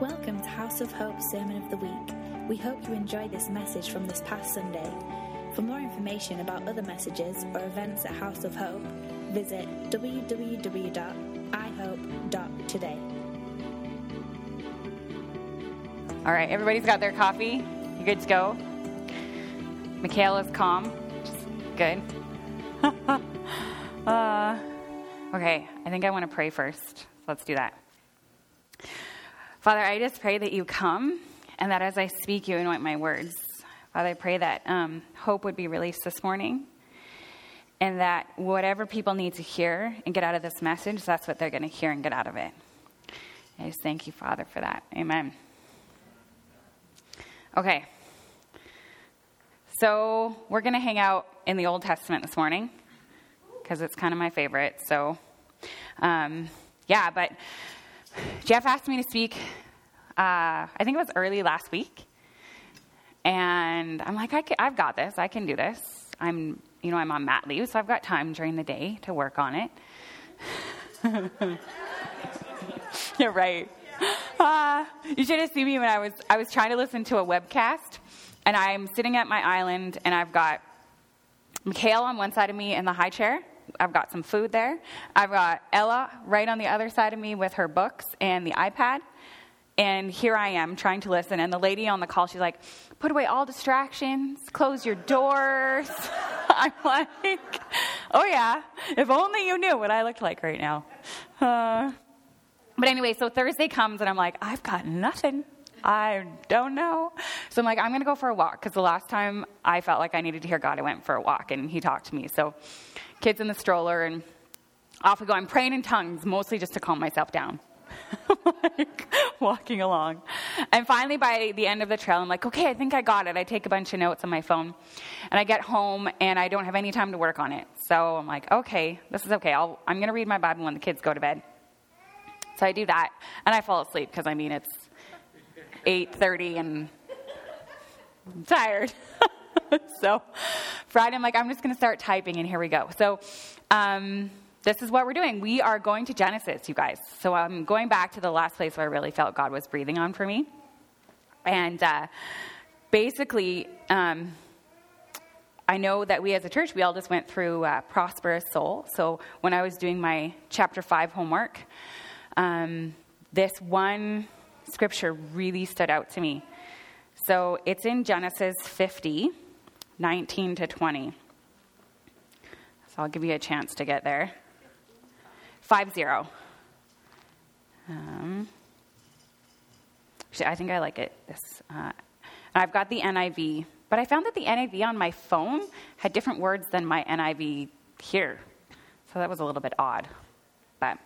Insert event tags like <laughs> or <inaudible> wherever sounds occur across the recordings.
Welcome to House of Hope Sermon of the Week. We hope you enjoy this message from this past Sunday. For more information about other messages or events at House of Hope, visit www.ihope.today. All right, everybody's got their coffee. You good to go? Michaela's calm. Good. <laughs> uh, okay, I think I want to pray first. Let's do that. Father, I just pray that you come and that as I speak, you anoint my words. Father, I pray that um, hope would be released this morning and that whatever people need to hear and get out of this message, that's what they're going to hear and get out of it. I just thank you, Father, for that. Amen. Okay. So we're going to hang out in the Old Testament this morning because it's kind of my favorite. So, um, yeah, but Jeff asked me to speak, uh, I think it was early last week. And I'm like, I have got this. I can do this. I'm, you know, I'm on mat leave, so I've got time during the day to work on it. <laughs> You're right. Uh, you should have seen me when I was I was trying to listen to a webcast, and I'm sitting at my island, and I've got Mikhail on one side of me in the high chair, I've got some food there. I've got Ella right on the other side of me with her books and the iPad. And here I am trying to listen. And the lady on the call, she's like, put away all distractions, close your doors. <laughs> I'm like, oh yeah, if only you knew what I looked like right now. Uh, but anyway, so Thursday comes and I'm like, I've got nothing. I don't know. So I'm like, I'm going to go for a walk because the last time I felt like I needed to hear God, I went for a walk and He talked to me. So kids in the stroller, and off we go. I'm praying in tongues, mostly just to calm myself down. <laughs> like walking along. And finally, by the end of the trail, I'm like, okay, I think I got it. I take a bunch of notes on my phone. And I get home, and I don't have any time to work on it. So I'm like, okay, this is okay. I'll, I'm going to read my Bible when the kids go to bed. So I do that, and I fall asleep because, I mean, it's 8.30 and I'm tired. <laughs> so Friday, I'm like, I'm just going to start typing, and here we go. So um, this is what we're doing. We are going to Genesis, you guys. So I'm going back to the last place where I really felt God was breathing on for me. And uh, basically, um, I know that we as a church, we all just went through uh, Prosperous Soul. So when I was doing my chapter 5 homework, um, this one scripture really stood out to me. So it's in Genesis 50. 19 to 20. So I'll give you a chance to get there. 5 0. Um, I think I like it. This, uh, I've got the NIV, but I found that the NIV on my phone had different words than my NIV here. So that was a little bit odd. But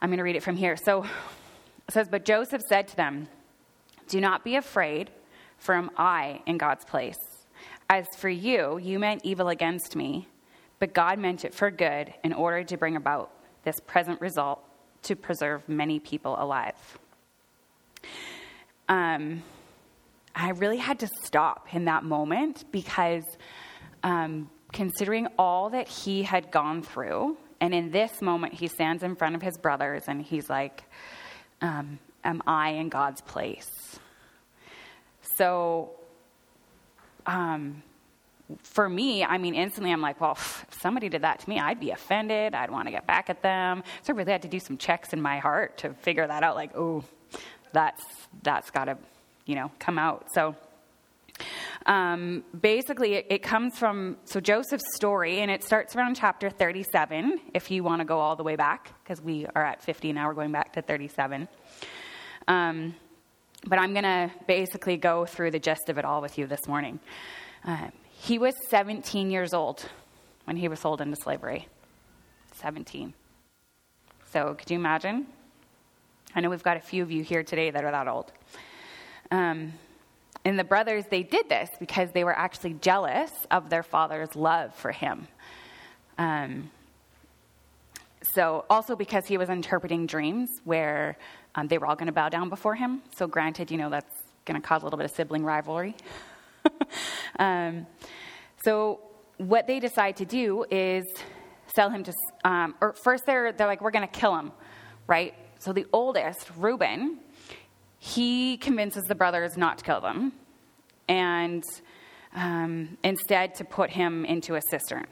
I'm going to read it from here. So it says, But Joseph said to them, Do not be afraid, for am I in God's place? As for you, you meant evil against me, but God meant it for good in order to bring about this present result to preserve many people alive. Um, I really had to stop in that moment because um, considering all that he had gone through, and in this moment, he stands in front of his brothers and he's like, um, Am I in God's place? So um, for me, I mean, instantly I'm like, well, if somebody did that to me, I'd be offended. I'd want to get back at them. So I really had to do some checks in my heart to figure that out. Like, oh, that's that's got to, you know, come out. So um, basically, it, it, comes from so Joseph's story, and it starts around chapter 37. If you want to go all the way back, because we are at 50 now, we're going back to 37. Um, but I'm going to basically go through the gist of it all with you this morning. Uh, he was 17 years old when he was sold into slavery. 17. So, could you imagine? I know we've got a few of you here today that are that old. Um, and the brothers, they did this because they were actually jealous of their father's love for him. Um, so, also because he was interpreting dreams where um, they were all going to bow down before him. So, granted, you know, that's going to cause a little bit of sibling rivalry. <laughs> um, so, what they decide to do is sell him to, um, or first they're, they're like, we're going to kill him, right? So, the oldest, Reuben, he convinces the brothers not to kill them and um, instead to put him into a cistern.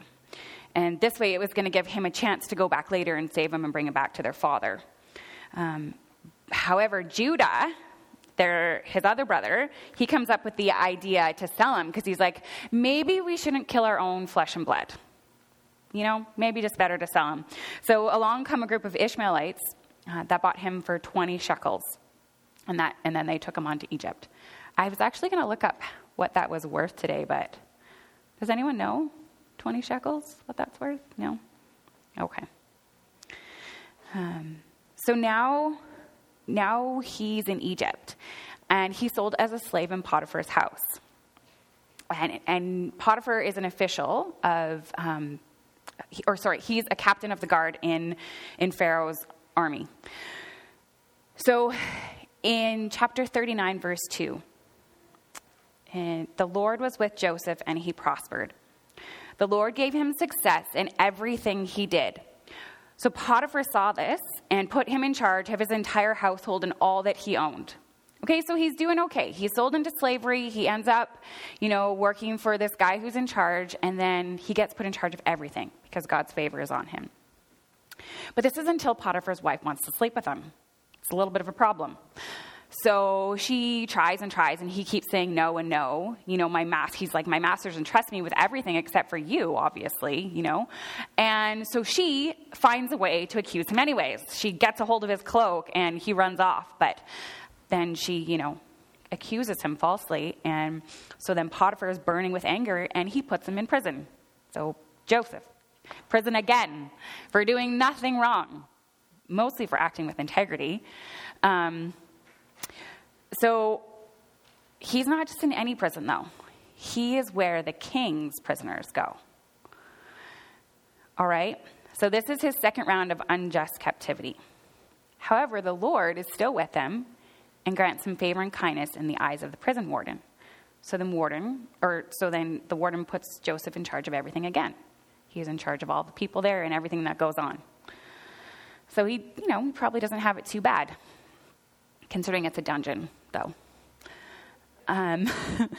And this way, it was going to give him a chance to go back later and save him and bring him back to their father. Um, however, Judah, their, his other brother, he comes up with the idea to sell him because he's like, maybe we shouldn't kill our own flesh and blood. You know, maybe just better to sell him. So along come a group of Ishmaelites uh, that bought him for 20 shekels. And, that, and then they took him on to Egypt. I was actually going to look up what that was worth today, but does anyone know 20 shekels, what that's worth? No? Okay. Um, so now, now he's in Egypt, and he's sold as a slave in Potiphar's house. And, and Potiphar is an official of, um, or sorry, he's a captain of the guard in, in Pharaoh's army. So in chapter 39, verse 2, and the Lord was with Joseph and he prospered. The Lord gave him success in everything he did. So Potiphar saw this and put him in charge of his entire household and all that he owned. Okay, so he's doing okay. He's sold into slavery. He ends up, you know, working for this guy who's in charge, and then he gets put in charge of everything because God's favor is on him. But this is until Potiphar's wife wants to sleep with him. It's a little bit of a problem. So she tries and tries, and he keeps saying no and no. You know, my master, he's like, my master's entrust me with everything except for you, obviously, you know. And so she finds a way to accuse him anyways. She gets a hold of his cloak and he runs off. But then she, you know, accuses him falsely. And so then Potiphar is burning with anger and he puts him in prison. So Joseph, prison again for doing nothing wrong, mostly for acting with integrity. Um, so he's not just in any prison, though. He is where the king's prisoners go. All right? So this is his second round of unjust captivity. However, the Lord is still with him and grants him favor and kindness in the eyes of the prison warden. So the warden, or so then the warden puts Joseph in charge of everything again. He's in charge of all the people there and everything that goes on. So he, you know, he probably doesn't have it too bad considering it's a dungeon, though. Um,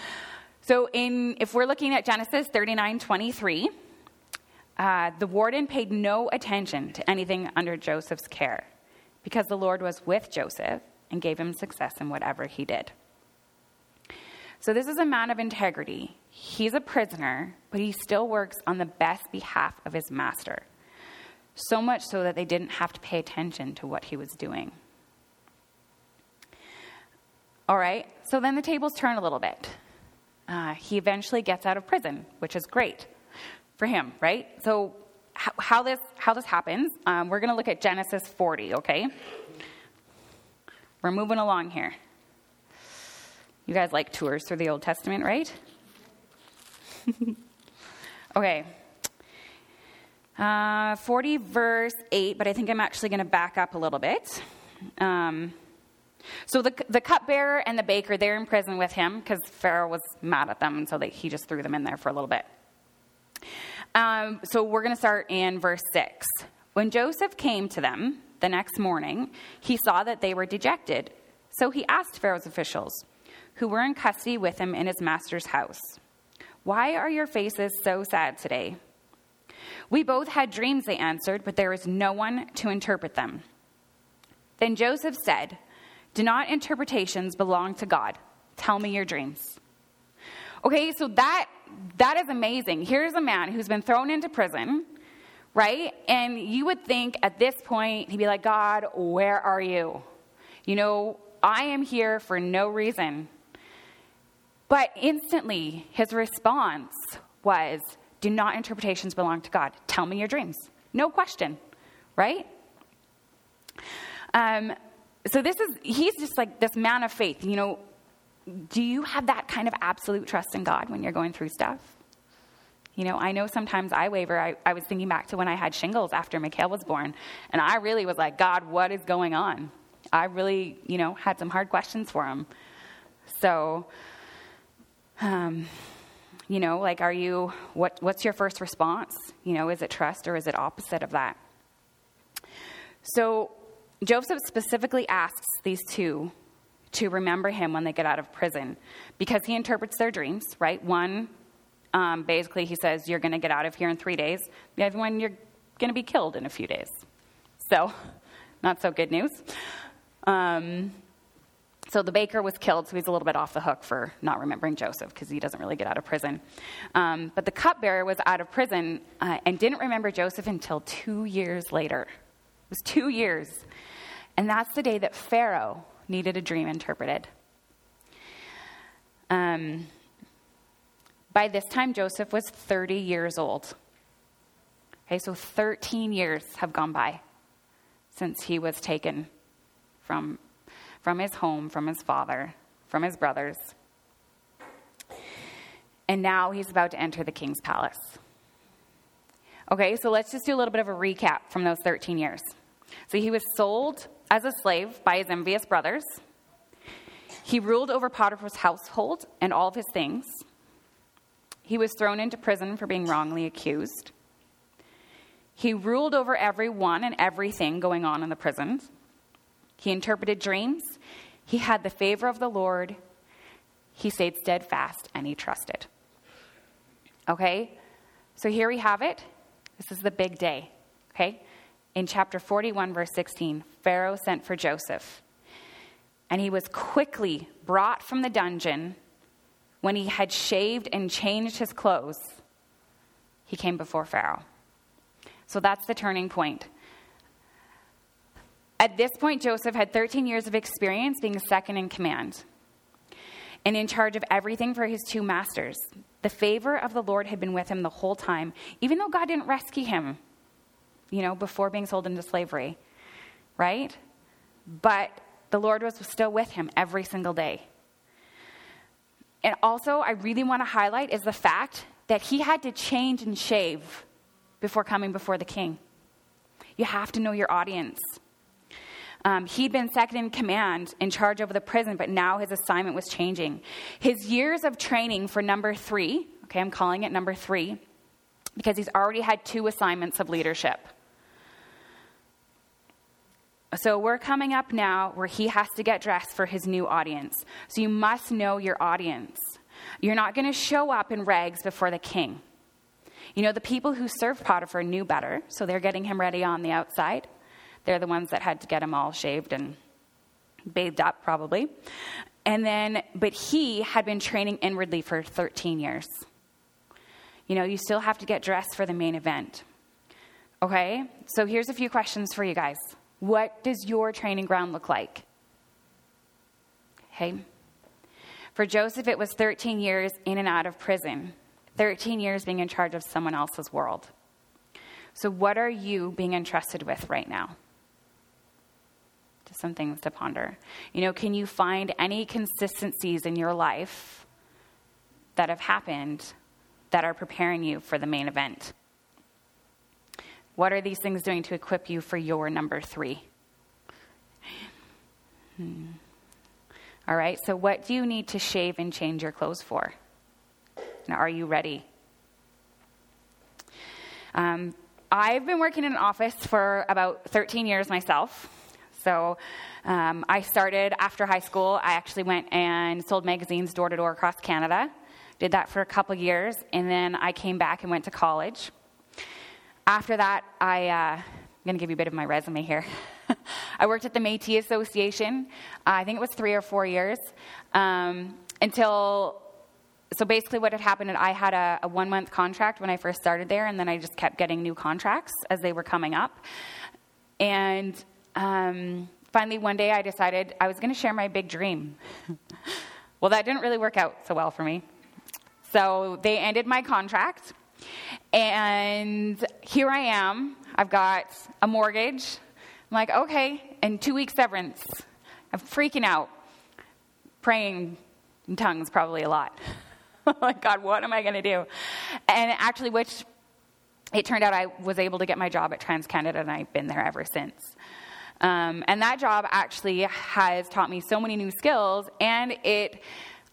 <laughs> so, in, if we're looking at Genesis 39 23, uh, the warden paid no attention to anything under Joseph's care because the Lord was with Joseph and gave him success in whatever he did. So, this is a man of integrity. He's a prisoner, but he still works on the best behalf of his master. So much so that they didn't have to pay attention to what he was doing. All right, so then the tables turn a little bit. Uh, he eventually gets out of prison, which is great for him, right? So, how, how this how this happens? Um, we're going to look at Genesis 40. Okay, we're moving along here. You guys like tours through the Old Testament, right? <laughs> okay. Uh, 40 verse 8, but I think I'm actually going to back up a little bit. Um, so the, the cupbearer and the baker, they're in prison with him because Pharaoh was mad at them, and so they, he just threw them in there for a little bit. Um, so we're going to start in verse 6. When Joseph came to them the next morning, he saw that they were dejected. So he asked Pharaoh's officials, who were in custody with him in his master's house, Why are your faces so sad today? We both had dreams, they answered, but there is no one to interpret them. Then Joseph said, do not interpretations belong to God? Tell me your dreams. Okay, so that that is amazing. Here's a man who's been thrown into prison, right? And you would think at this point he'd be like, God, where are you? You know, I am here for no reason. But instantly, his response was, Do not interpretations belong to God? Tell me your dreams. No question, right? Um, so this is, he's just like this man of faith. You know, do you have that kind of absolute trust in God when you're going through stuff? You know, I know sometimes I waver. I, I was thinking back to when I had shingles after Mikhail was born, and I really was like, God, what is going on? I really, you know, had some hard questions for him. So, um, you know, like, are you, what, what's your first response? You know, is it trust or is it opposite of that? So, Joseph specifically asks these two to remember him when they get out of prison because he interprets their dreams, right? One, um, basically, he says, You're going to get out of here in three days. The other one, you're going to be killed in a few days. So, <laughs> not so good news. Um, so the baker was killed, so he's a little bit off the hook for not remembering Joseph because he doesn't really get out of prison. Um, but the cupbearer was out of prison uh, and didn't remember Joseph until two years later. It was two years. And that's the day that Pharaoh needed a dream interpreted. Um, by this time, Joseph was 30 years old. Okay, so 13 years have gone by since he was taken from from his home, from his father, from his brothers. And now he's about to enter the king's palace. Okay, so let's just do a little bit of a recap from those 13 years. So he was sold as a slave by his envious brothers. He ruled over Potiphar's household and all of his things. He was thrown into prison for being wrongly accused. He ruled over everyone and everything going on in the prisons. He interpreted dreams. He had the favor of the Lord. He stayed steadfast and he trusted. Okay? So here we have it. This is the big day. Okay? In chapter 41, verse 16, Pharaoh sent for Joseph. And he was quickly brought from the dungeon when he had shaved and changed his clothes. He came before Pharaoh. So that's the turning point. At this point, Joseph had 13 years of experience being second in command and in charge of everything for his two masters. The favor of the Lord had been with him the whole time, even though God didn't rescue him, you know, before being sold into slavery, right? But the Lord was still with him every single day. And also, I really want to highlight is the fact that he had to change and shave before coming before the king. You have to know your audience. Um, he'd been second in command, in charge over the prison, but now his assignment was changing. His years of training for number three, okay, I'm calling it number three, because he's already had two assignments of leadership. So we're coming up now where he has to get dressed for his new audience. So you must know your audience. You're not going to show up in rags before the king. You know, the people who served Potiphar knew better, so they're getting him ready on the outside. They're the ones that had to get him all shaved and bathed up, probably. And then, but he had been training inwardly for 13 years. You know, you still have to get dressed for the main event. Okay? So here's a few questions for you guys. What does your training ground look like? Okay? For Joseph, it was 13 years in and out of prison, 13 years being in charge of someone else's world. So, what are you being entrusted with right now? Just some things to ponder. You know, can you find any consistencies in your life that have happened that are preparing you for the main event? What are these things doing to equip you for your number three? Hmm. All right, so what do you need to shave and change your clothes for? Now, are you ready? Um, I've been working in an office for about 13 years myself. So um, I started after high school. I actually went and sold magazines door to door across Canada. Did that for a couple years, and then I came back and went to college. After that, I, uh, I'm going to give you a bit of my resume here. <laughs> I worked at the Métis Association. Uh, I think it was three or four years um, until. So basically, what had happened, is I had a, a one month contract when I first started there, and then I just kept getting new contracts as they were coming up. And um, finally, one day I decided I was going to share my big dream. <laughs> well, that didn't really work out so well for me. So they ended my contract, and here I am. I've got a mortgage. I'm like, okay, and two weeks severance. I'm freaking out, praying in tongues probably a lot. <laughs> like, God, what am I going to do? And actually, which it turned out I was able to get my job at TransCanada, and I've been there ever since. Um, and that job actually has taught me so many new skills, and it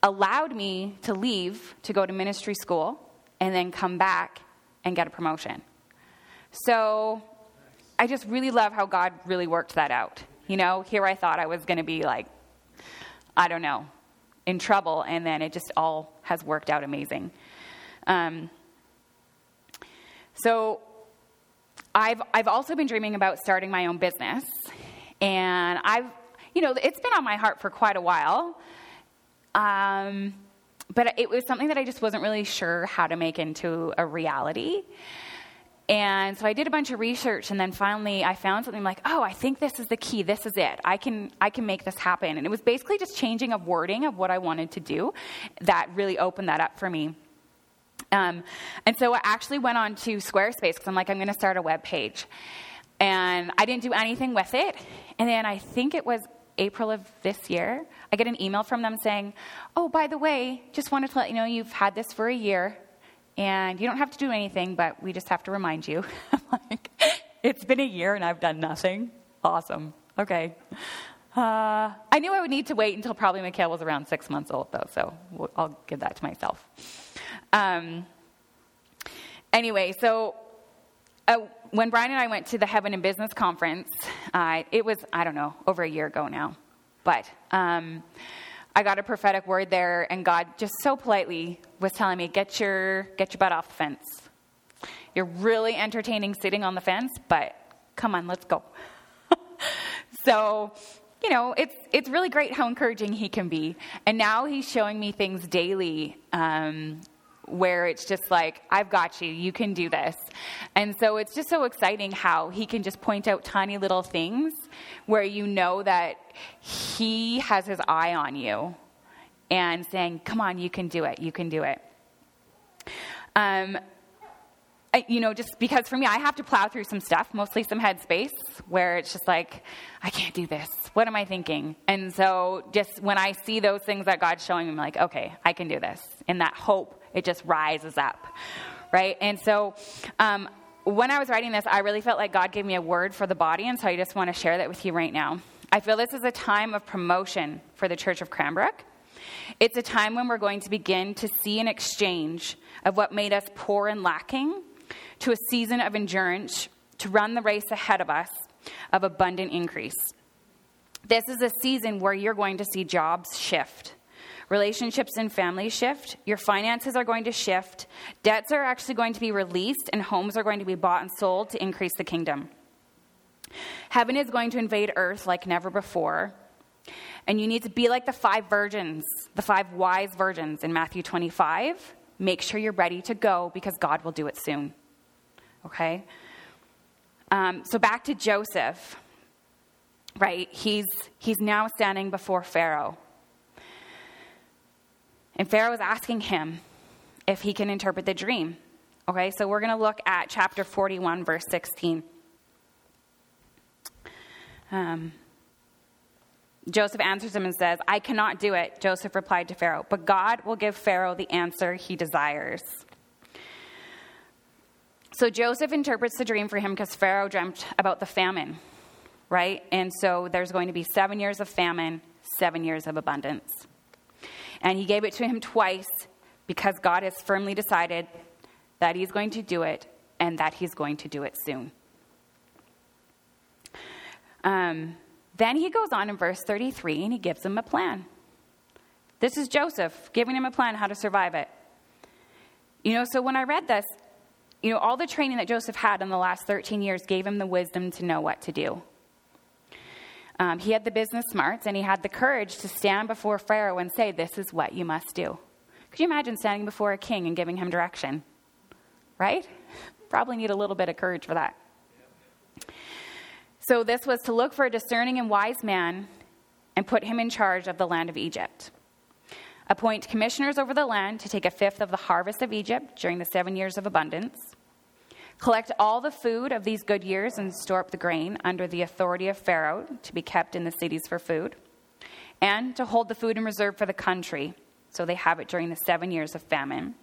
allowed me to leave to go to ministry school and then come back and get a promotion. So I just really love how God really worked that out. You know, here I thought I was going to be like I don't know, in trouble, and then it just all has worked out amazing. Um, so I've, I've also been dreaming about starting my own business. And I've, you know, it's been on my heart for quite a while. Um, but it was something that I just wasn't really sure how to make into a reality. And so I did a bunch of research and then finally I found something like, oh, I think this is the key. This is it. I can I can make this happen. And it was basically just changing of wording of what I wanted to do that really opened that up for me. Um, and so I actually went on to Squarespace because I'm like, I'm going to start a web page. And I didn't do anything with it. And then I think it was April of this year, I get an email from them saying, Oh, by the way, just wanted to let you know you've had this for a year and you don't have to do anything, but we just have to remind you. <laughs> Like, It's been a year and I've done nothing. Awesome. Okay. Uh, I knew I would need to wait until probably Mikhail was around six months old, though, so I'll give that to myself. Um, anyway, so uh, when Brian and I went to the Heaven and Business Conference, uh, it was, I don't know, over a year ago now. But um, I got a prophetic word there, and God just so politely was telling me, get your, get your butt off the fence. You're really entertaining sitting on the fence, but come on, let's go. <laughs> so you know, it's it's really great how encouraging he can be. And now he's showing me things daily um, where it's just like, I've got you, you can do this. And so it's just so exciting how he can just point out tiny little things where you know that he has his eye on you and saying, Come on, you can do it, you can do it. Um, you know, just because for me, I have to plow through some stuff, mostly some headspace, where it's just like, I can't do this. What am I thinking? And so, just when I see those things that God's showing me, I'm like, okay, I can do this. And that hope it just rises up, right? And so, um, when I was writing this, I really felt like God gave me a word for the body, and so I just want to share that with you right now. I feel this is a time of promotion for the Church of Cranbrook. It's a time when we're going to begin to see an exchange of what made us poor and lacking to a season of endurance to run the race ahead of us of abundant increase. This is a season where you're going to see jobs shift Relationships and families shift. Your finances are going to shift. Debts are actually going to be released, and homes are going to be bought and sold to increase the kingdom. Heaven is going to invade earth like never before. And you need to be like the five virgins, the five wise virgins in Matthew 25. Make sure you're ready to go because God will do it soon. Okay? Um, so back to Joseph, right? He's, he's now standing before Pharaoh. And Pharaoh is asking him if he can interpret the dream. Okay, so we're going to look at chapter 41, verse 16. Um, Joseph answers him and says, I cannot do it. Joseph replied to Pharaoh, but God will give Pharaoh the answer he desires. So Joseph interprets the dream for him because Pharaoh dreamt about the famine, right? And so there's going to be seven years of famine, seven years of abundance. And he gave it to him twice because God has firmly decided that he's going to do it and that he's going to do it soon. Um, then he goes on in verse 33 and he gives him a plan. This is Joseph giving him a plan how to survive it. You know, so when I read this, you know, all the training that Joseph had in the last 13 years gave him the wisdom to know what to do. Um, he had the business smarts and he had the courage to stand before Pharaoh and say, This is what you must do. Could you imagine standing before a king and giving him direction? Right? <laughs> Probably need a little bit of courage for that. So, this was to look for a discerning and wise man and put him in charge of the land of Egypt. Appoint commissioners over the land to take a fifth of the harvest of Egypt during the seven years of abundance Collect all the food of these good years and store up the grain under the authority of Pharaoh to be kept in the cities for food, and to hold the food in reserve for the country, so they have it during the seven years of famine,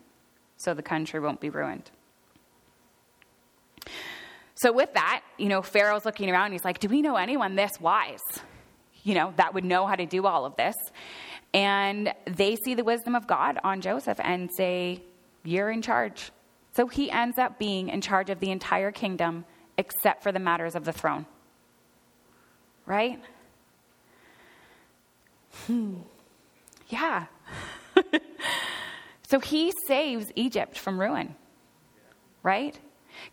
so the country won't be ruined. So, with that, you know, Pharaoh's looking around. He's like, Do we know anyone this wise? You know, that would know how to do all of this. And they see the wisdom of God on Joseph and say, You're in charge. So he ends up being in charge of the entire kingdom except for the matters of the throne. Right? Hmm. Yeah. <laughs> so he saves Egypt from ruin, right?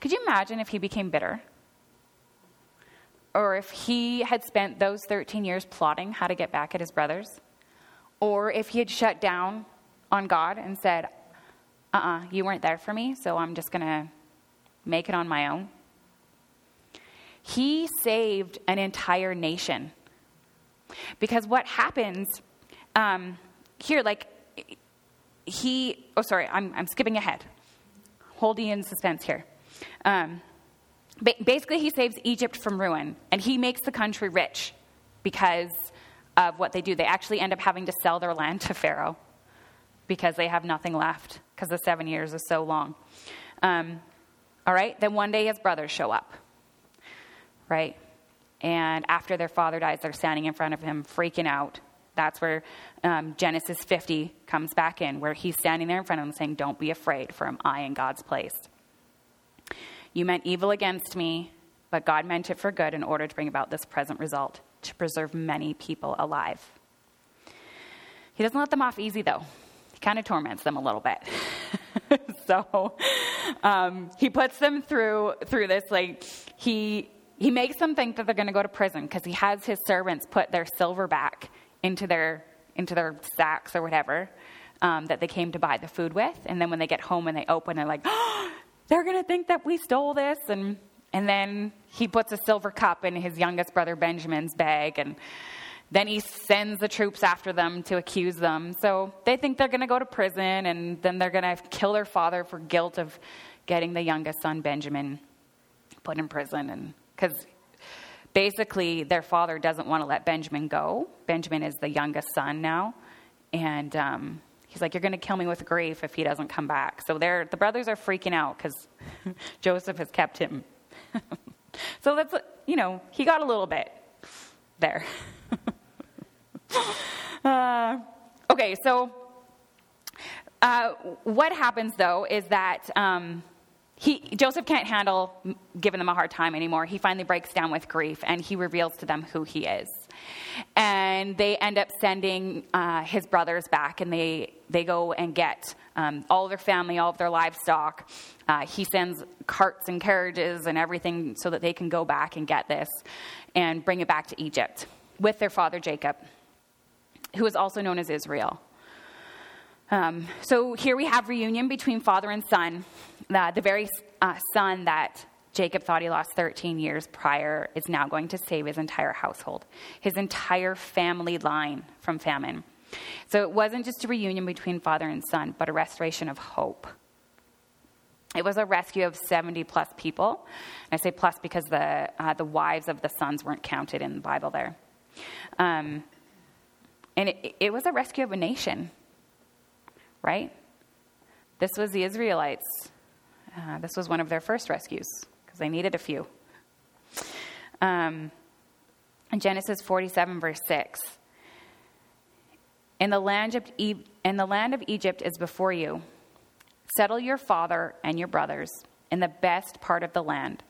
Could you imagine if he became bitter? Or if he had spent those 13 years plotting how to get back at his brothers? Or if he had shut down on God and said, uh uh-uh, uh you weren't there for me, so I'm just going to make it on my own? He saved an entire nation. Because what happens um, here, like, he, oh, sorry, I'm, I'm skipping ahead. Holding in suspense here. Um, basically, he saves Egypt from ruin, and he makes the country rich because of what they do. They actually end up having to sell their land to Pharaoh because they have nothing left because the seven years is so long. Um, all right, then one day his brothers show up, right? And after their father dies, they're standing in front of him, freaking out. That's where um, Genesis 50 comes back in, where he's standing there in front of them saying, Don't be afraid, for am I in God's place. You meant evil against me, but God meant it for good in order to bring about this present result, to preserve many people alive. He doesn't let them off easy, though. Kind of torments them a little bit. <laughs> so um, he puts them through through this. Like he he makes them think that they're going to go to prison because he has his servants put their silver back into their into their sacks or whatever um, that they came to buy the food with, and then when they get home and they open, they're like, oh, <gasps> they're going to think that we stole this, and and then he puts a silver cup in his youngest brother Benjamin's bag, and then he sends the troops after them to accuse them. So they think they're going to go to prison, and then they're going to kill their father for guilt of getting the youngest son Benjamin put in prison, and because basically their father doesn't want to let Benjamin go. Benjamin is the youngest son now, and um, he's like, "You're going to kill me with grief if he doesn't come back." So they're, the brothers are freaking out because <laughs> Joseph has kept him. <laughs> so that's you know he got a little bit there. <laughs> uh, okay, so uh, what happens though is that. Um, he, Joseph can't handle giving them a hard time anymore. He finally breaks down with grief and he reveals to them who he is. And they end up sending uh, his brothers back and they, they go and get um, all their family, all of their livestock. Uh, he sends carts and carriages and everything so that they can go back and get this and bring it back to Egypt with their father Jacob, who is also known as Israel. Um, so here we have reunion between father and son. Uh, the very uh, son that Jacob thought he lost 13 years prior is now going to save his entire household, his entire family line from famine. So it wasn't just a reunion between father and son, but a restoration of hope. It was a rescue of 70 plus people. And I say plus because the, uh, the wives of the sons weren't counted in the Bible there. Um, and it, it was a rescue of a nation right? This was the Israelites. Uh, this was one of their first rescues because they needed a few. Um, in Genesis 47, verse 6, in the, land of e- in the land of Egypt is before you. Settle your father and your brothers in the best part of the land.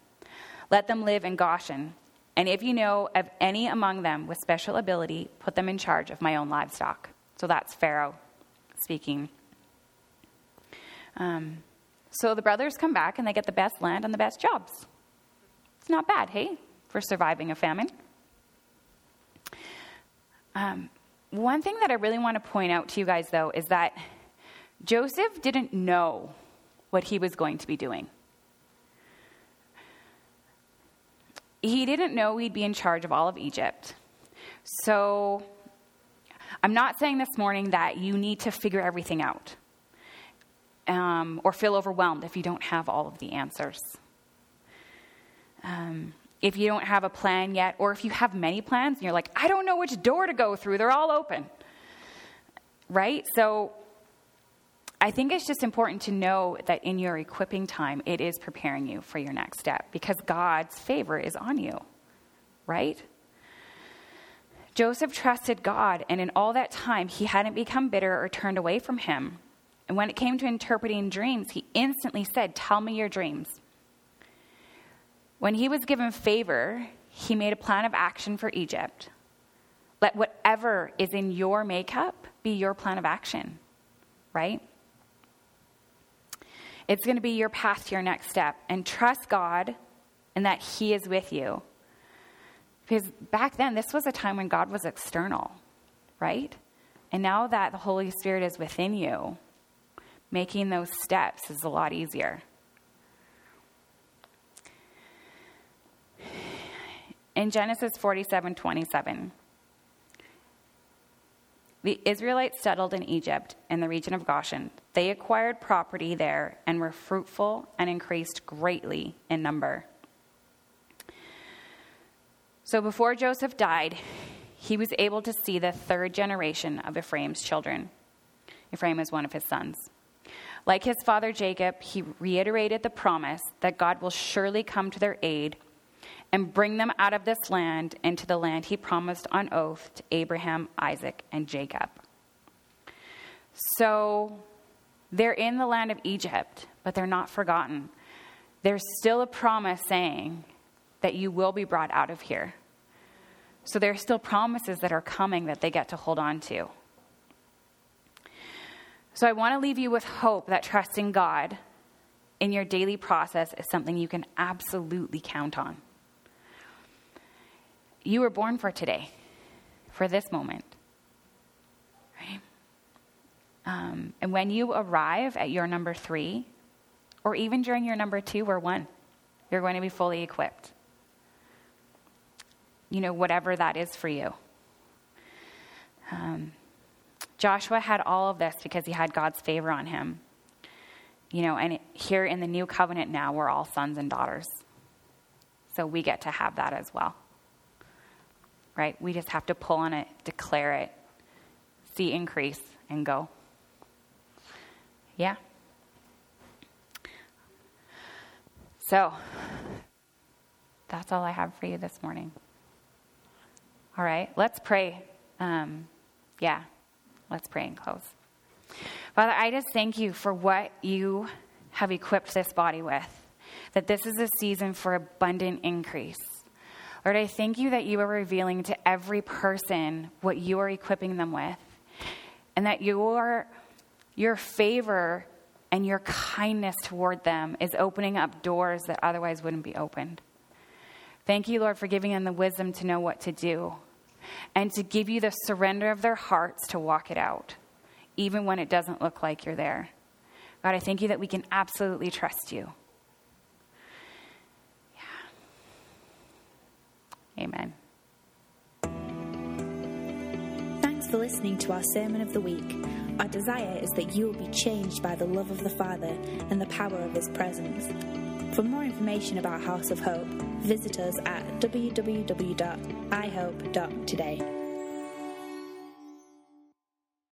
Let them live in Goshen. And if you know of any among them with special ability, put them in charge of my own livestock. So that's Pharaoh speaking. Um, so the brothers come back and they get the best land and the best jobs. It's not bad, hey, for surviving a famine. Um, one thing that I really want to point out to you guys, though, is that Joseph didn't know what he was going to be doing. He didn't know he'd be in charge of all of Egypt. So I'm not saying this morning that you need to figure everything out um, or feel overwhelmed if you don't have all of the answers. Um, if you don't have a plan yet, or if you have many plans and you're like, I don't know which door to go through, they're all open. Right? So I think it's just important to know that in your equipping time, it is preparing you for your next step because God's favor is on you. Right? Joseph trusted God, and in all that time, he hadn't become bitter or turned away from him. And when it came to interpreting dreams, he instantly said, Tell me your dreams. When he was given favor, he made a plan of action for Egypt. Let whatever is in your makeup be your plan of action, right? It's going to be your path to your next step. And trust God and that He is with you. Because back then, this was a time when God was external, right? And now that the Holy Spirit is within you, making those steps is a lot easier. In Genesis 47 27, the Israelites settled in Egypt in the region of Goshen. They acquired property there and were fruitful and increased greatly in number. So before Joseph died, he was able to see the third generation of Ephraim's children. Ephraim is one of his sons. Like his father Jacob, he reiterated the promise that God will surely come to their aid and bring them out of this land into the land he promised on oath to Abraham, Isaac, and Jacob. So they're in the land of Egypt, but they're not forgotten. There's still a promise saying that you will be brought out of here. So there are still promises that are coming that they get to hold on to. So I want to leave you with hope that trusting God in your daily process is something you can absolutely count on. You were born for today, for this moment. Right? Um, and when you arrive at your number three, or even during your number two or one, you're going to be fully equipped. You know, whatever that is for you. Um, Joshua had all of this because he had God's favor on him. You know, and here in the new covenant now, we're all sons and daughters. So we get to have that as well right? We just have to pull on it, declare it, see increase, and go. Yeah? So, that's all I have for you this morning. All right, let's pray. Um, yeah, let's pray and close. Father, I just thank you for what you have equipped this body with, that this is a season for abundant increase. Lord, I thank you that you are revealing to every person what you are equipping them with, and that your, your favor and your kindness toward them is opening up doors that otherwise wouldn't be opened. Thank you, Lord, for giving them the wisdom to know what to do and to give you the surrender of their hearts to walk it out, even when it doesn't look like you're there. God, I thank you that we can absolutely trust you. Amen. Thanks for listening to our Sermon of the Week. Our desire is that you will be changed by the love of the Father and the power of His presence. For more information about House of Hope, visit us at www.ihope.today.